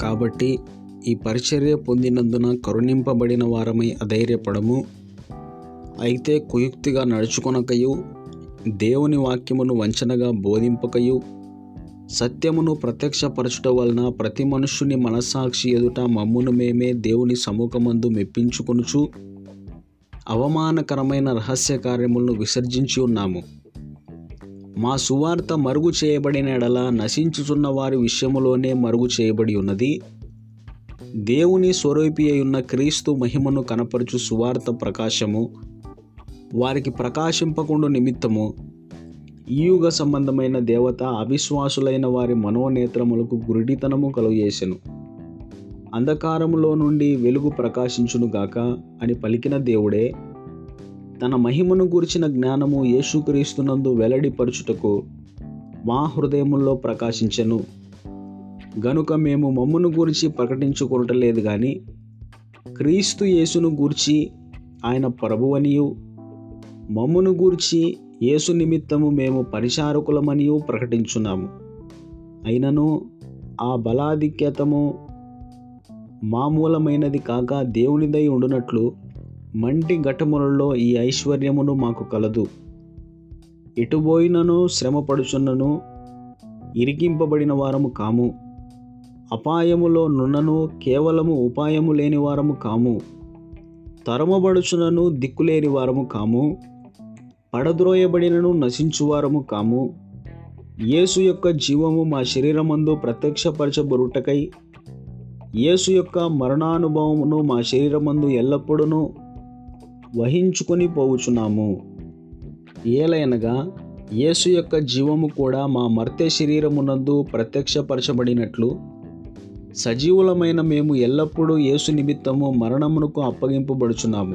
కాబట్టి ఈ పరిచర్య పొందినందున కరుణింపబడిన వారమై అధైర్యపడము. అయితే కుయుక్తిగా నడుచుకొనకయు దేవుని వాక్యమును వంచనగా బోధింపకయు. సత్యమును ప్రత్యక్షపరచుట వలన ప్రతి మనుష్యుని మనస్సాక్షి ఎదుట మమ్మును మేమే దేవుని సముఖమందు మెప్పించుకొనుచు అవమానకరమైన రహస్య కార్యములను విసర్జించి ఉన్నాము. మా సువార్త మరుగు చేయబడిన ఎడల నశించుచున్న వారి విషయములోనే మరుగు చేయబడి ఉన్నది. దేవుని స్వరూపి ఉన్న క్రీస్తు మహిమను కనపరచు సువార్త ప్రకాశము వారికి ప్రకాశింపకుండా నిమిత్తము. ఈ యుగ సంబంధమైన దేవత అవిశ్వాసులైన వారి మనోనేత్రములకు గురిడితనము కలుగజేసెను. అంధకారములో నుండి వెలుగు ప్రకాశించునుగాక అని పలికిన దేవుడే తన మహిమను గూర్చిన జ్ఞానము యేసుక్రీస్తునందు వెల్లడిపరుచుటకు మా హృదయముల్లో ప్రకాశించెను. గనుక మేము మమ్మును గురించి ప్రకటించుకొనటలేదు కానీ క్రీస్తు యేసును గూర్చి ఆయన ప్రభువనియు మమ్మును గూర్చి యేసు నిమిత్తము మేము పరిచారకులమనియు ప్రకటించున్నాము. అయినను ఆ బలాధిక్యతము మామూలమైనది కాక దేవునిదై ఉండునట్లు మంటి ఘటములలో ఈ ఐశ్వర్యమును మాకు కలదు. ఎటుబోయినను శ్రమపడుచున్నను ఇరికింపబడిన వారము కాము. అపాయములో నున్నను కేవలము ఉపాయము లేని వారము కాము. తరమబడుచునను దిక్కులేని వారము కాము. పడద్రోయబడినను నశించువారము కాము. యేసు యొక్క జీవము మా శరీరమందు ప్రత్యక్షపరచబరుటకై యేసు యొక్క మరణానుభవమును మా శరీరమందు ఎల్లప్పుడూ వహించుకొని పోవుచున్నాము ఏలైనగా యేసు యొక్క జీవము కూడా మా మర్త్య శరీరమునందు ప్రత్యక్షపరచబడినట్లు సజీవులమైన మేము ఎల్లప్పుడూ యేసు నిమిత్తము మరణమునకు అప్పగింపబడుచున్నాము.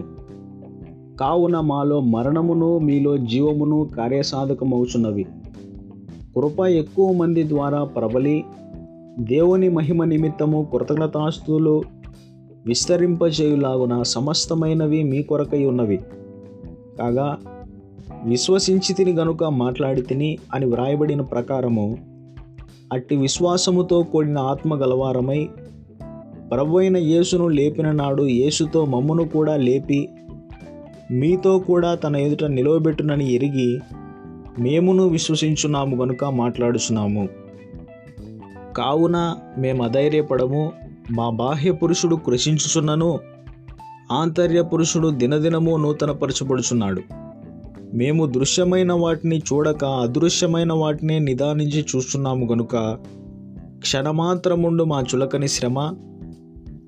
కావున మాలో మరణమును మీలో జీవమును కార్యసాధకమవుచున్నవి. కృప ఎక్కువ మంది ద్వారా ప్రబలి దేవుని మహిమ నిమిత్తము కృతజ్ఞతాస్తులు విస్తరింపజేయులాగున సమస్తమైనవి మీ కొరకై ఉన్నవి. కాగా విశ్వసించి తిని గనుక మాట్లాడి తిని అని వ్రాయబడిన ప్రకారము అట్టి విశ్వాసముతో కూడిన ఆత్మ గలవారమై ప్రభు అయిన యేసును లేపిన నాడు యేసుతో మమ్మును కూడా లేపి మీతో కూడా తన ఎదుట నిలవబెట్టునని ఎరిగి మేమును విశ్వసించున్నాము గనుక మాట్లాడుచున్నాము. కావున మేము అధైర్యపడము మా బాహ్య పురుషుడు కృషించుచున్నను ఆంతర్య పురుషుడు దినదినము నూతనపరచబడుచున్నాడు. మేము దృశ్యమైన వాటిని చూడక అదృశ్యమైన వాటిని నిదానించి చూస్తున్నాము గనుక క్షణమాత్రముండు మా చులకని శ్రమ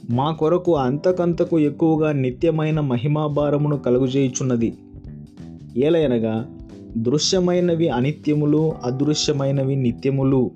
మా కొరకు అంతకంతకు ఎక్కువగా నిత్యమైన మహిమాభారమును కలుగుజేయుచున్నది. ఏలయనగా దృశ్యమైనవి అనిత్యములు అదృశ్యమైనవి నిత్యములు.